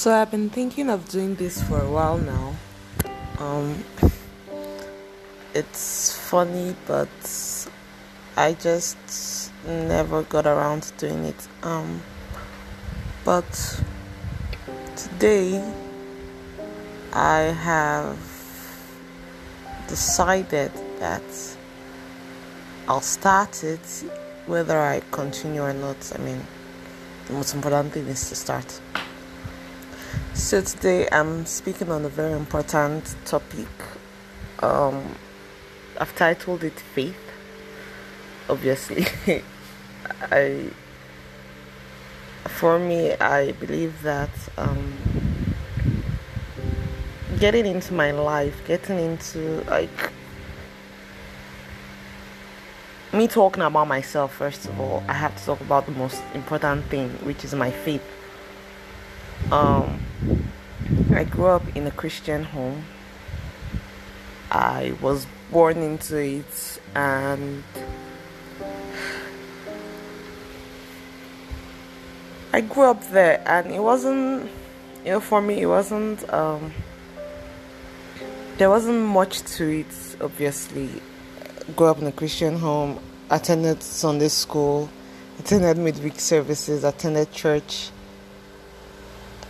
So I've been thinking of doing this for a while now. Um, it's funny, but I just never got around to doing it. Um, but today I have decided that I'll start it whether I continue or not. I mean, the most important thing is to start. So today I'm speaking on a very important topic. Um, I've titled it Faith. Obviously, I for me I believe that um, getting into my life, getting into like me talking about myself first of all, I have to talk about the most important thing, which is my faith. Um, I grew up in a Christian home. I was born into it and I grew up there and it wasn't you know for me it wasn't um there wasn't much to it obviously grew up in a Christian home attended Sunday school attended midweek services attended church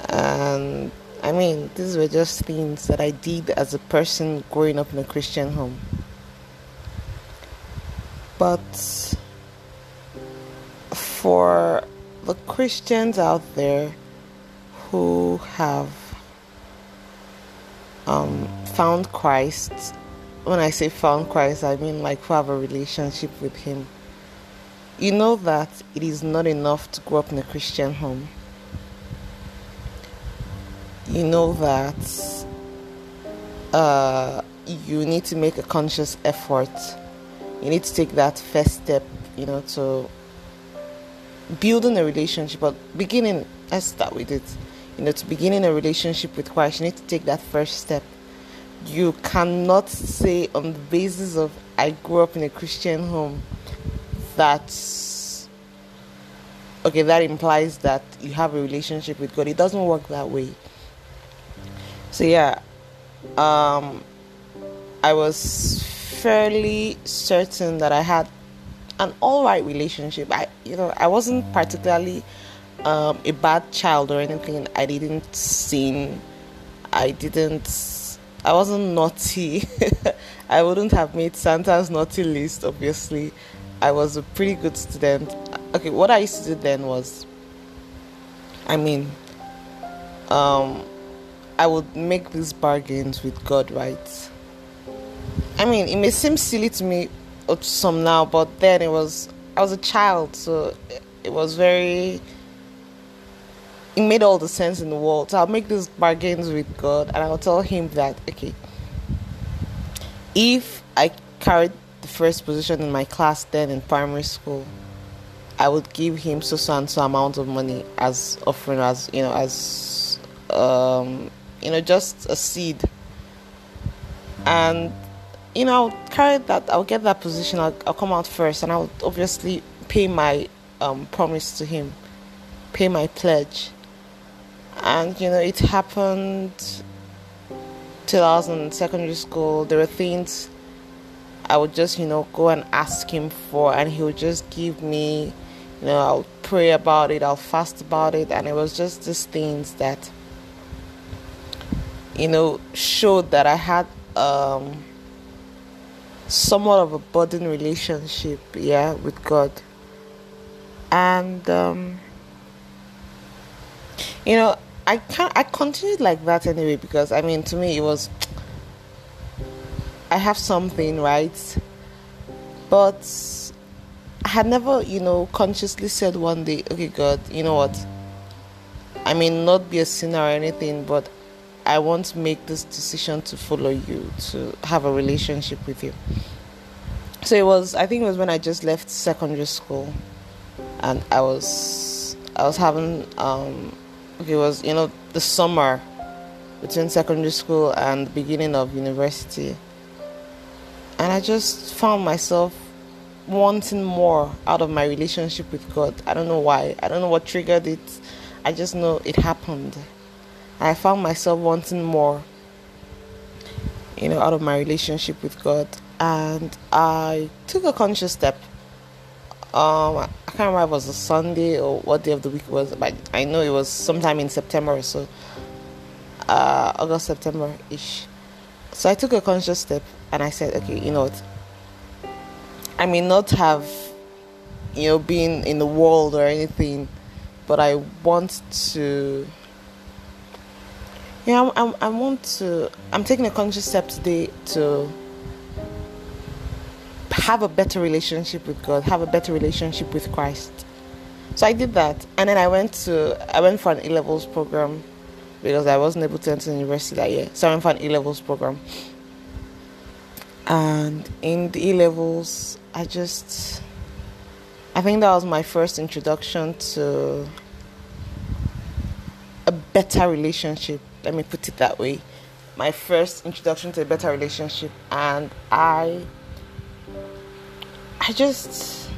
and I mean, these were just things that I did as a person growing up in a Christian home. But for the Christians out there who have um, found Christ, when I say found Christ, I mean like who have a relationship with Him, you know that it is not enough to grow up in a Christian home you know that uh, you need to make a conscious effort. You need to take that first step, you know, to building a relationship. But beginning, let's start with it. You know, to beginning a relationship with Christ, you need to take that first step. You cannot say on the basis of I grew up in a Christian home that okay, that implies that you have a relationship with God. It doesn't work that way so yeah, um, I was fairly certain that I had an all right relationship. I, you know, I wasn't particularly um, a bad child or anything. I didn't sin. I didn't. I wasn't naughty. I wouldn't have made Santa's naughty list. Obviously, I was a pretty good student. Okay, what I used to do then was, I mean, um, I would make these bargains with God, right? I mean, it may seem silly to me or to some now, but then it was, I was a child, so it was very, it made all the sense in the world. So I'll make these bargains with God and I'll tell Him that, okay, if I carried the first position in my class then in primary school, I would give him so and so amount of money as offering as you know as um you know, just a seed. And, you know, I'll carry that, I'll get that position, I'll, I'll come out first, and I'll obviously pay my um, promise to him, pay my pledge. And, you know, it happened till I was in secondary school. There were things I would just, you know, go and ask him for, and he would just give me, you know, I'll pray about it, I'll fast about it, and it was just these things that you know, showed that I had um, somewhat of a budding relationship, yeah, with God. And um, you know, I can't. I continued like that anyway because I mean, to me, it was I have something right, but I had never, you know, consciously said one day, okay, God, you know what? I may not be a sinner or anything, but I want to make this decision to follow you, to have a relationship with you. So it was, I think it was when I just left secondary school, and I was, I was having, um, okay, it was you know the summer between secondary school and the beginning of university, and I just found myself wanting more out of my relationship with God. I don't know why. I don't know what triggered it. I just know it happened. I found myself wanting more, you know, out of my relationship with God. And I took a conscious step. Um, I can't remember it was a Sunday or what day of the week it was, but I know it was sometime in September so. Uh, August, September ish. So I took a conscious step and I said, okay, you know what? I may not have, you know, been in the world or anything, but I want to. Yeah, I, I want to. I'm taking a conscious step today to have a better relationship with God, have a better relationship with Christ. So I did that, and then I went to I went for an A levels program because I wasn't able to enter university that year. So I went for an A levels program, and in the A levels, I just, I think that was my first introduction to a better relationship. Let me put it that way. My first introduction to a better relationship, and I, I just,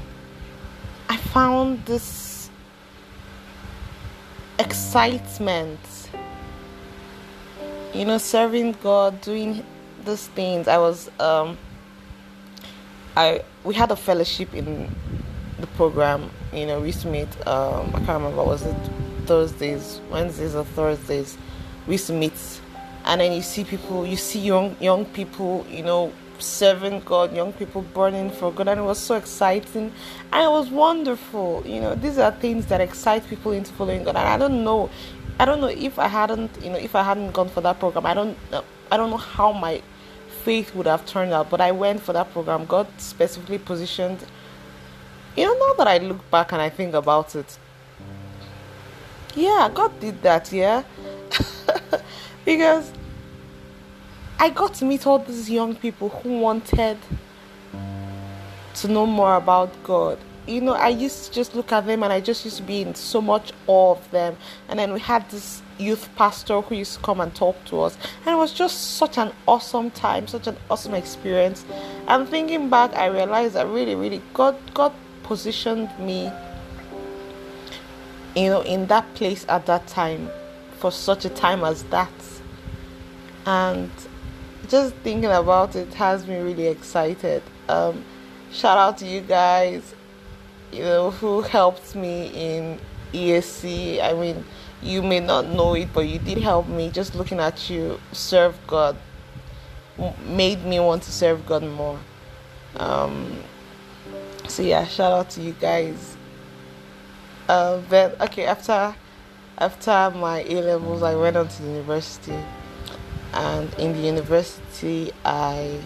I found this excitement, you know, serving God, doing these things. I was, um, I we had a fellowship in the program. You know, we used to meet. Um, I can't remember. Was it Thursdays, Wednesdays, or Thursdays? We used to meet, and then you see people. You see young young people. You know, serving God, young people burning for God, and it was so exciting, and it was wonderful. You know, these are things that excite people into following God, and I don't know. I don't know if I hadn't, you know, if I hadn't gone for that program, I don't, I don't know how my faith would have turned out. But I went for that program. God specifically positioned. You know, now that I look back and I think about it, yeah, God did that, yeah. because I got to meet all these young people who wanted to know more about God you know, I used to just look at them and I just used to be in so much awe of them. And then we had this youth pastor who used to come and talk to us. And it was just such an awesome time, such an awesome experience. And thinking back, I realized that really, really, God, God positioned me, you know, in that place at that time for such a time as that. And just thinking about it has me really excited. Um, shout out to you guys you know, who helped me in ESC. I mean, you may not know it, but you did help me. Just looking at you serve God made me want to serve God more. Um, so yeah, shout out to you guys. Uh, okay, after after my A levels, I went on to university, and in the university, I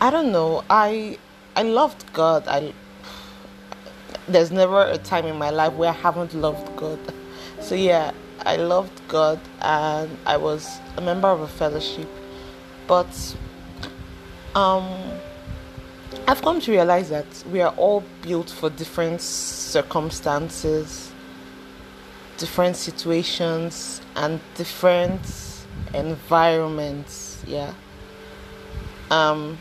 I don't know, I I loved God. I there's never a time in my life where I haven't loved God. So yeah, I loved God and I was a member of a fellowship. But um I've come to realize that we are all built for different circumstances, different situations and different environments, yeah. Um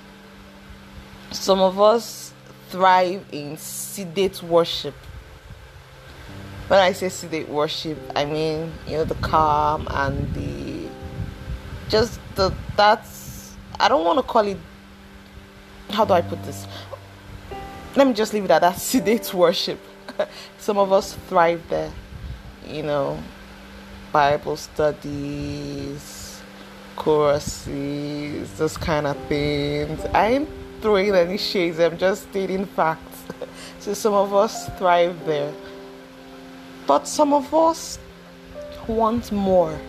some of us thrive in sedate worship. When I say sedate worship, I mean, you know, the calm and the just the that's I don't want to call it how do I put this? Let me just leave it at that sedate worship. Some of us thrive there, you know, Bible studies, choruses, those kind of things. I ain't throwing any shades, I'm just stating facts. so some of us thrive there. But some of us want more.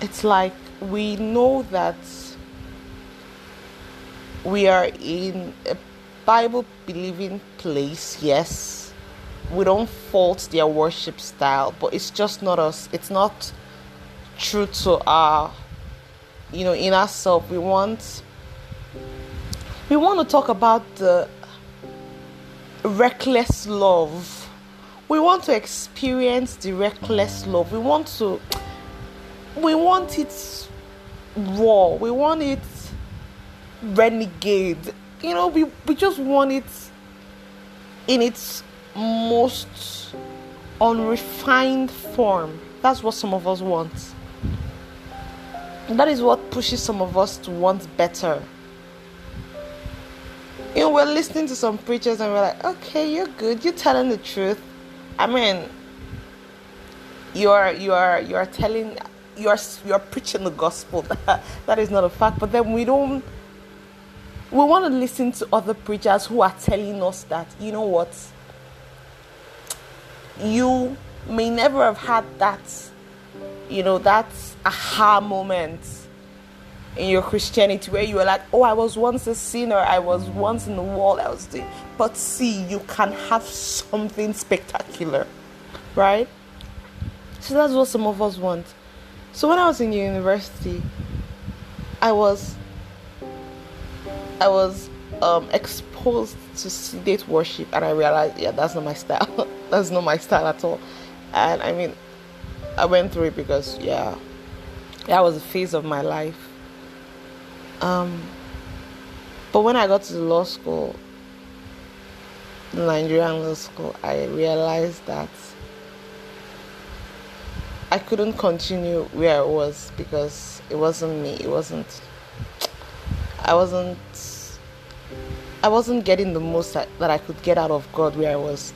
It's like we know that we are in a Bible believing place, yes. We don't fault their worship style, but it's just not us. It's not true to our, you know, inner self. We want we want to talk about the reckless love. We want to experience the reckless love. We want to we want it raw. We want it renegade. You know, we, we just want it in its most unrefined form. That's what some of us want. that is what pushes some of us to want better. You know, we're listening to some preachers and we're like, okay, you're good, you're telling the truth. I mean, you are you are you are telling you are you are preaching the gospel. that is not a fact. But then we don't. We want to listen to other preachers who are telling us that you know what. You may never have had that, you know, that aha moment in your Christianity where you were like, oh, I was once a sinner, I was once in the world, I was doing. But see, you can have something spectacular, right? So that's what some of us want. So when I was in university, I was I was um, exposed to sedate worship, and I realized, yeah, that's not my style. that's not my style at all. And I mean, I went through it because, yeah, that was a phase of my life. Um, but when I got to law school, Nigerian law school, I realized that I couldn't continue where I was because it wasn't me. It wasn't. I wasn't. I wasn't getting the most that, that I could get out of God where I was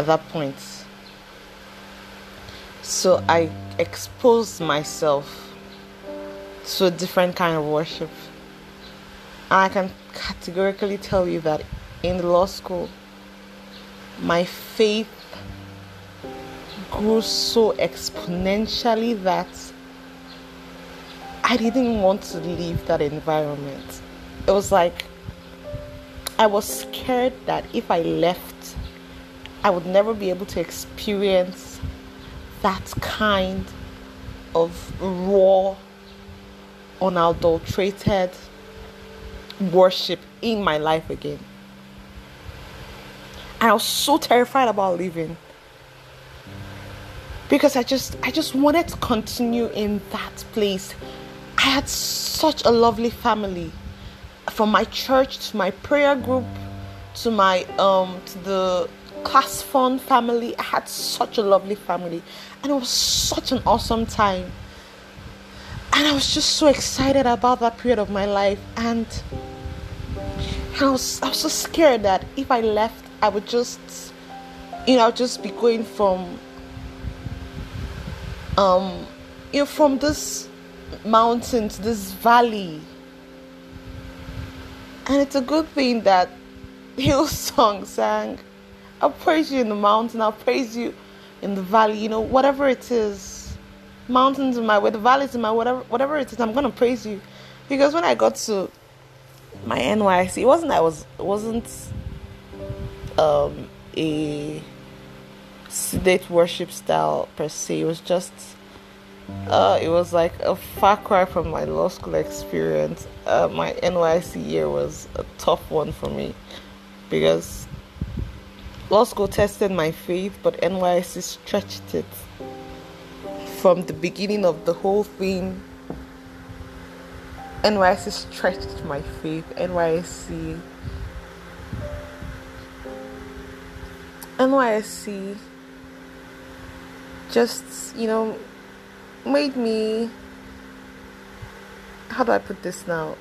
at that point. So I exposed myself to a different kind of worship. And I can categorically tell you that in the law school, my faith grew so exponentially that I didn't want to leave that environment. It was like I was scared that if I left, I would never be able to experience that kind of raw, unadulterated worship in my life again. I was so terrified about leaving because I just I just wanted to continue in that place. I had such a lovely family from my church to my prayer group to my um to the class fun family. I had such a lovely family and it was such an awesome time. And I was just so excited about that period of my life and I was I was so scared that if I left I would just you know, just be going from um, you know, from this mountain to this valley. And it's a good thing that Hillsong sang, I'll praise you in the mountain, I'll praise you in the valley, you know, whatever it is. Mountains in my way, the valleys in my whatever whatever it is, I'm gonna praise you. Because when I got to my NYSC, it wasn't I was it wasn't um a sedate worship style per se. It was just uh, it was like a far cry from my law school experience. Uh, my NYSC year was a tough one for me because law school tested my faith, but NYSC stretched it from the beginning of the whole thing. NYSC stretched my faith. NYSC. NYSC just, you know, made me how do I put this now?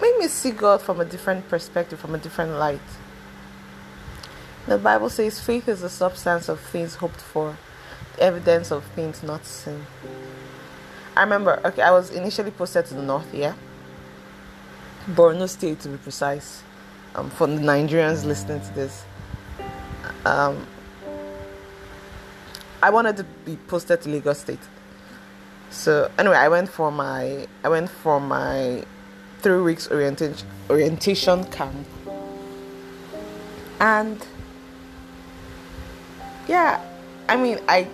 Made me see God from a different perspective, from a different light. The Bible says faith is the substance of things hoped for, the evidence of things not seen. I remember, okay, I was initially posted to the north, yeah? Borno State to be precise. Um, for the Nigerians listening to this. Um, I wanted to be posted to Lagos State. So anyway, I went for my I went for my three weeks orientation orientation camp, and yeah, I mean I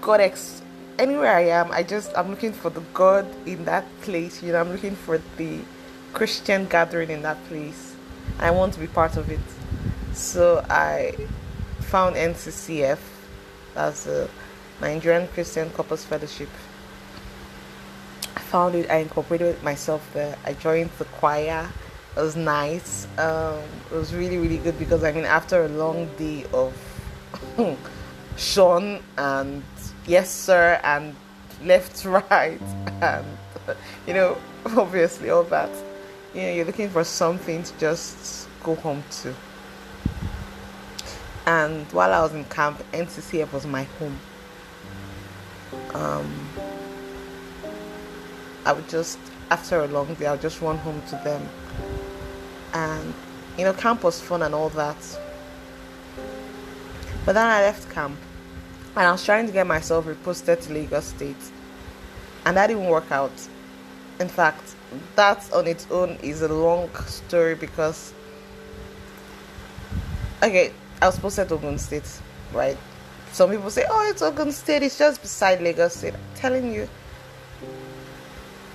got ex anywhere I am. I just I'm looking for the God in that place. You know, I'm looking for the Christian gathering in that place. I want to be part of it. So I found NCCF as a Nigerian Christian Corpers' Fellowship. I found it. I incorporated myself there. I joined the choir. It was nice. Um, it was really, really good because I mean, after a long day of Sean and yes, sir, and left, right, and you know, obviously all that. You know, you're looking for something to just go home to. And while I was in camp, NCCF was my home. Um, I would just, after a long day, I would just run home to them. And, you know, camp was fun and all that. But then I left camp and I was trying to get myself reposted to Lagos State. And that didn't work out. In fact, that on its own is a long story because, okay, I was posted to Ogun State, right? Some people say, oh, it's Ogun State, it's just beside Lagos State. I'm telling you,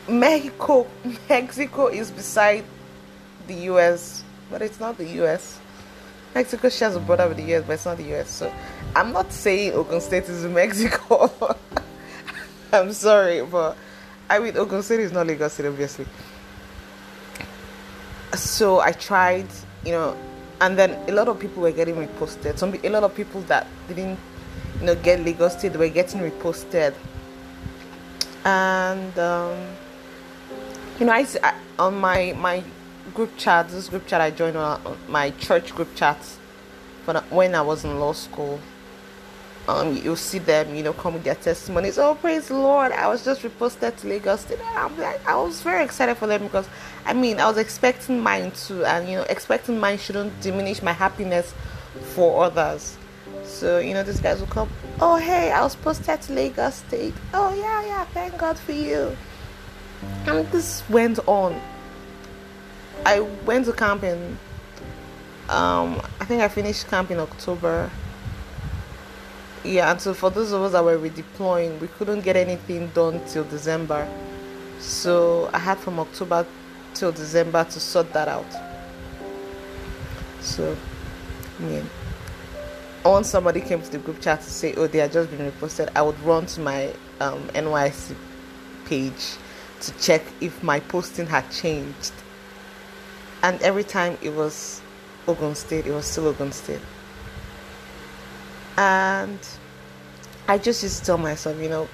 Mexico, Mexico is beside the US, but it's not the US. Mexico shares a border with the US, but it's not the US. So I'm not saying Ogun State is Mexico. I'm sorry, but I mean, Ogun State is not Lagos State, obviously. So I tried, you know, and then a lot of people were getting reposted. Some a lot of people that didn't, you know, get Lagos State were getting reposted. And um, you know, I, I on my my group chat, this group chat I joined on my church group chat when I was in law school um, you'll see them, you know, come with their testimonies. Oh, praise the Lord! I was just reposted to Lagos today. I'm like, I was very excited for them because, I mean, I was expecting mine to, and you know, expecting mine shouldn't diminish my happiness for others. So you know, these guys will come. Oh, hey, I was posted to Lagos State. Oh yeah, yeah, thank God for you. And this went on. I went to camping. Um, I think I finished camp in October yeah, and so for those of us that were redeploying, we couldn't get anything done till December. So I had from October till December to sort that out. So, mean, once somebody came to the group chat to say, "Oh, they had just been reposted," I would run to my um, NYSC page to check if my posting had changed. And every time it was Ogun State, it was still Ogun State. And I just used to tell myself, you know,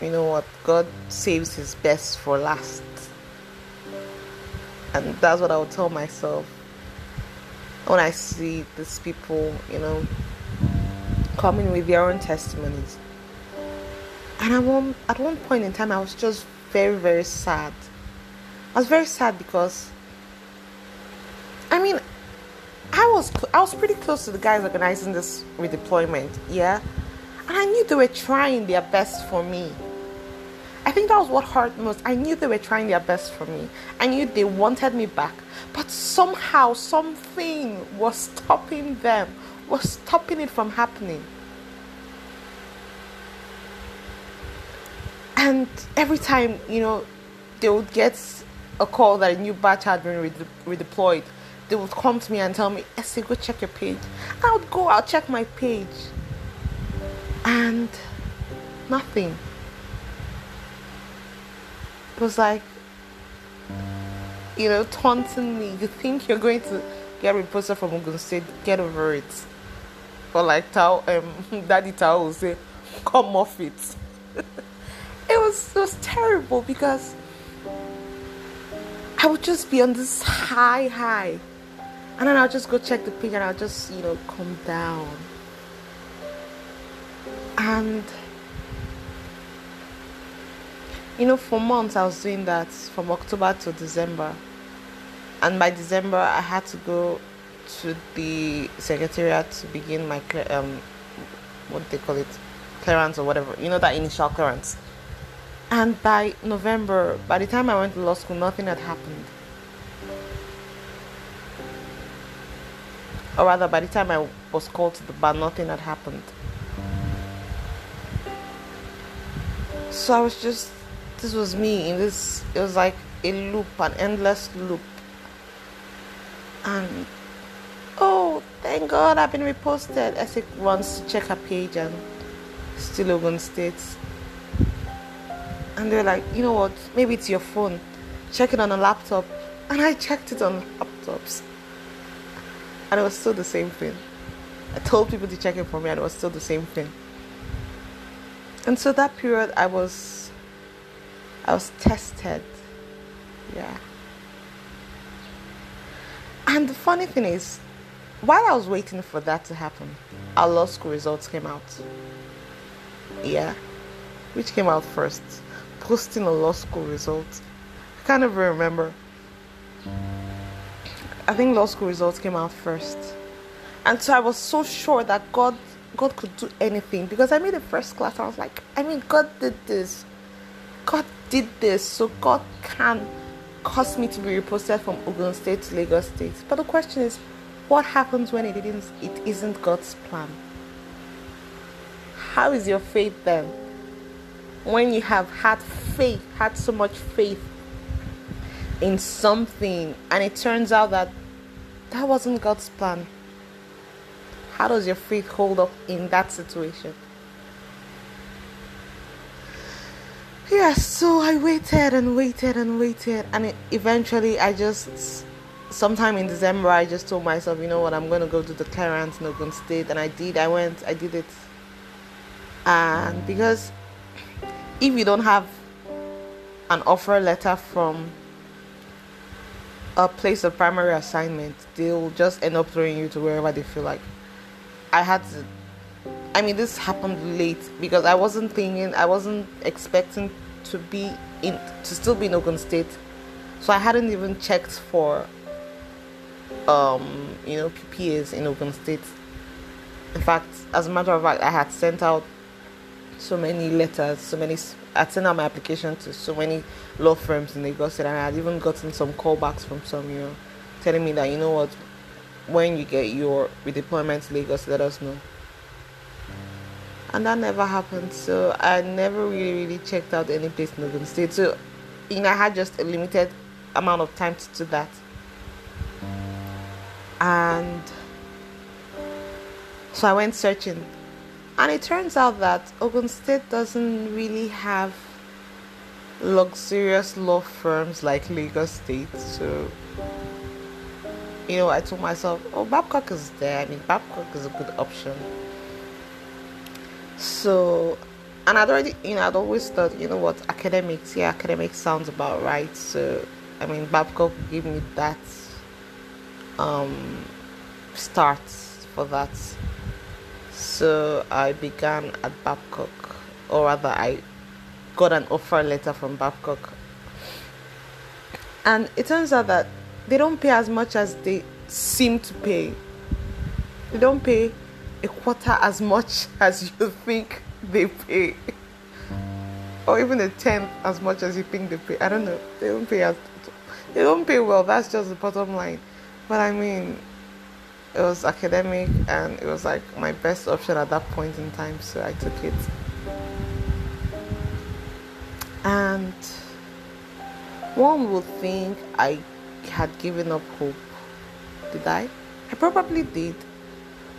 you know what, God saves his best for last. And that's what I would tell myself when I see these people, you know, coming with their own testimonies. And at one, at one point in time, I was just very, very sad. I was very sad because, mean, I was I was pretty close to the guys organizing this redeployment, yeah, and I knew they were trying their best for me. I think that was what hurt most. I knew they were trying their best for me. I knew they wanted me back, but somehow something was stopping them, was stopping it from happening. And every time, you know, they would get a call that a new batch had been redeployed they would come to me and tell me, Essie, go check your page. I would go, I'll check my page. And nothing. It was like, you know, taunting me. You think you're going to get reposted from Ogun State, get over it. But like Tao, um, Daddy Tao will say, come off it. it was it was terrible because I would just be on this high high and then I'll just go check the page and I'll just, you know, calm down. And, you know, for months I was doing that from October to December. And by December, I had to go to the secretariat to begin my, um, what do they call it, clearance or whatever. You know, that initial clearance. And by November, by the time I went to law school, nothing had happened. Or rather by the time I was called to the bar, nothing had happened. So I was just, this was me in this, it was like a loop, an endless loop. And oh, thank God I've been reposted. Essex wants to check her page and still Ogun States. And they're like, you know what? Maybe it's your phone. Check it on a laptop. And I checked it on laptops. And it was still the same thing. I told people to check it for me, and it was still the same thing. And so that period, I was, I was tested. Yeah. And the funny thing is, while I was waiting for that to happen, our law school results came out. Yeah. Which came out first? Posting a law school result. I can't even remember. I think law school results came out first. And so I was so sure that God God could do anything because I made the first class. I was like, I mean, God did this. God did this. So God can cause me to be reposted from Ogun State to Lagos State. But the question is, what happens when it didn't it isn't God's plan? How is your faith then? When you have had faith, had so much faith in something and it turns out that that wasn't God's plan. How does your faith hold up in that situation? Yeah, so I waited and waited and waited, and it, eventually I just, sometime in December, I just told myself, you know what, I'm to go to the Clarence in Ogun State, and I did. I went, I did it. And because if you don't have an offer letter from a place of primary assignment, they'll just end up throwing you to wherever they feel like. I had to. I mean, this happened late because I wasn't thinking, I wasn't expecting to be in, to still be in Ogun State, so I hadn't even checked for, um, you know, PPAs in Ogun State. In fact, as a matter of fact, I had sent out so many letters, so many. I sent out my application to so many law firms in Lagos, and I had even gotten some callbacks from some, you know, telling me that you know what, when you get your redeployment to Lagos, let us know. And that never happened, so I never really, really checked out any place in Ogun State. So, you know, I had just a limited amount of time to do that. And so I went searching and it turns out that Ogun State doesn't really have luxurious law firms like Lagos State. So, you know, I told myself, oh, Babcock is there. I mean, Babcock is a good option. So, and I'd already, you know, I'd always thought, you know what, academics, yeah, academics sounds about right. So, I mean, Babcock gave me that um, start for that. So I began at Babcock, or rather, I got an offer letter from Babcock. And it turns out that they don't pay as much as they seem to pay. They don't pay a quarter as much as you think they pay. Or even a tenth as much as you think they pay. I don't know. They don't pay as they don't pay well, that's just the bottom line. But I mean it was academic and it was like my best option at that point in time, so I took it. And one would think I had given up hope. Did I? I probably did.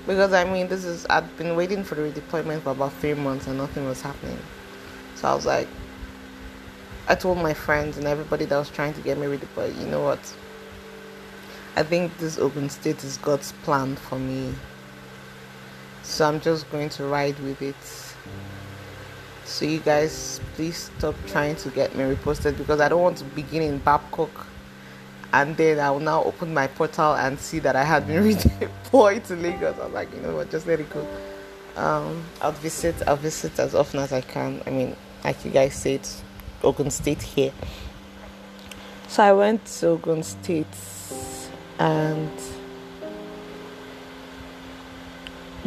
Because I mean, this is, I'd been waiting for the redeployment for about three months and nothing was happening. So I was like, I told my friends and everybody that was trying to get me redeployed, you know what? I think this Ogun State is God's plan for me. So I'm just going to ride with it. So you guys, please stop trying to get me reposted because I don't want to begin in Babcock and then I will now open my portal and see that I had been redeployed to Lagos. I'm like, you know what, just let it go. Um, I'll visit. I'll visit as often as I can. I mean, like you guys said, Ogun State here. So I went to Ogun State and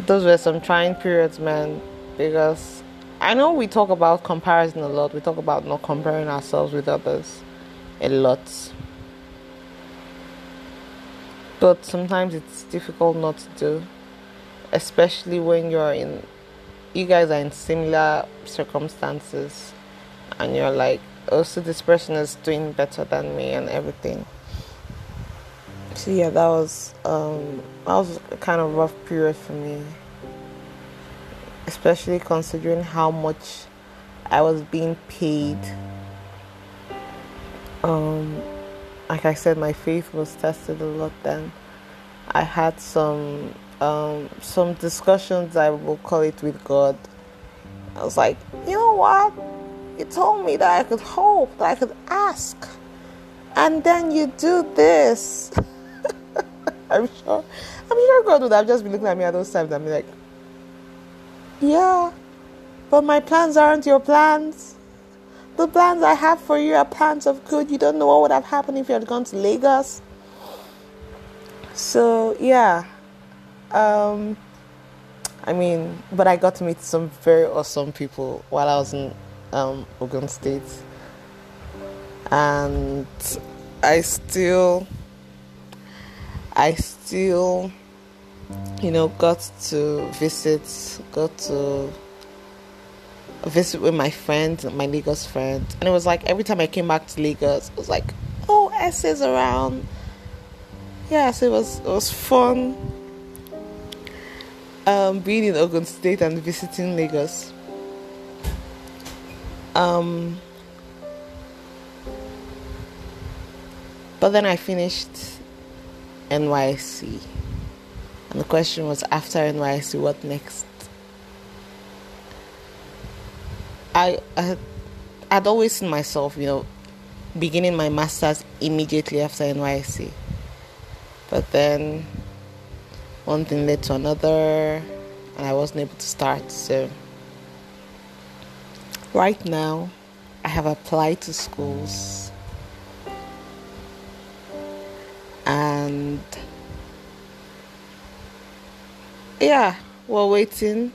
those were some trying periods, man, because I know we talk about comparison a lot. We talk about not comparing ourselves with others a lot. But sometimes it's difficult not to do, especially when you're in, you guys are in similar circumstances and you're like, oh, so this person is doing better than me and everything. So yeah, that was um, that was a kind of rough period for me, especially considering how much I was being paid. Um, like I said, my faith was tested a lot then. I had some um, some discussions, I will call it, with God. I was like, you know what? You told me that I could hope, that I could ask, and then you do this. I'm sure, I'm sure God would have just been looking at me at those times and be like, yeah, but my plans aren't your plans. The plans I have for you are plans of good. You don't know what would have happened if you had gone to Lagos. So, yeah. Um, I mean, but I got to meet some very awesome people while I was in um, Ogun State. And I still, I still, you know, got to visit, got to visit with my friends, my Lagos friends, and it was like every time I came back to Lagos, it was like, oh, Essie's around. Yes, it was it was fun. Um, being in Ogun State and visiting Lagos. Um, but then I finished NYSC, and the question was after NYSC, what next? I, I I'd always seen myself, you know, beginning my masters immediately after NYSC. But then one thing led to another, and I wasn't able to start. So right now, I have applied to schools, yeah, we're waiting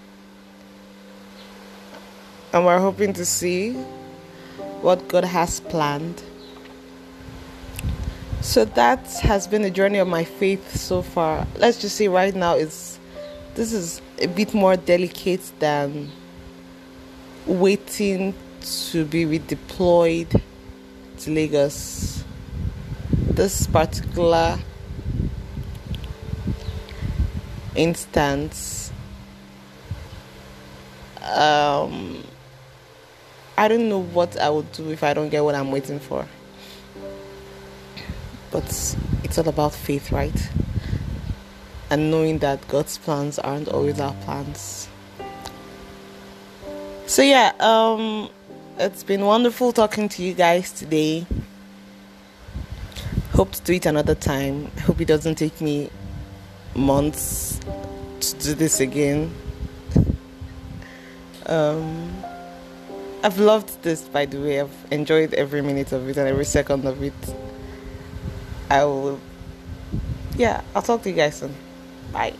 and we're hoping to see what God has planned. So that has been the journey of my faith so far. Let's just say right now is this is a bit more delicate than waiting to be redeployed to Lagos. This particular instance um I don't know what I would do if I don't get what I'm waiting for. But it's all about faith, right? And knowing that God's plans aren't always our plans. So yeah, um it's been wonderful talking to you guys today. Hope to do it another time. Hope it doesn't take me months to do this again. Um I've loved this, by the way. I've enjoyed every minute of it and every second of it. I will. Yeah, I'll talk to you guys soon. Bye.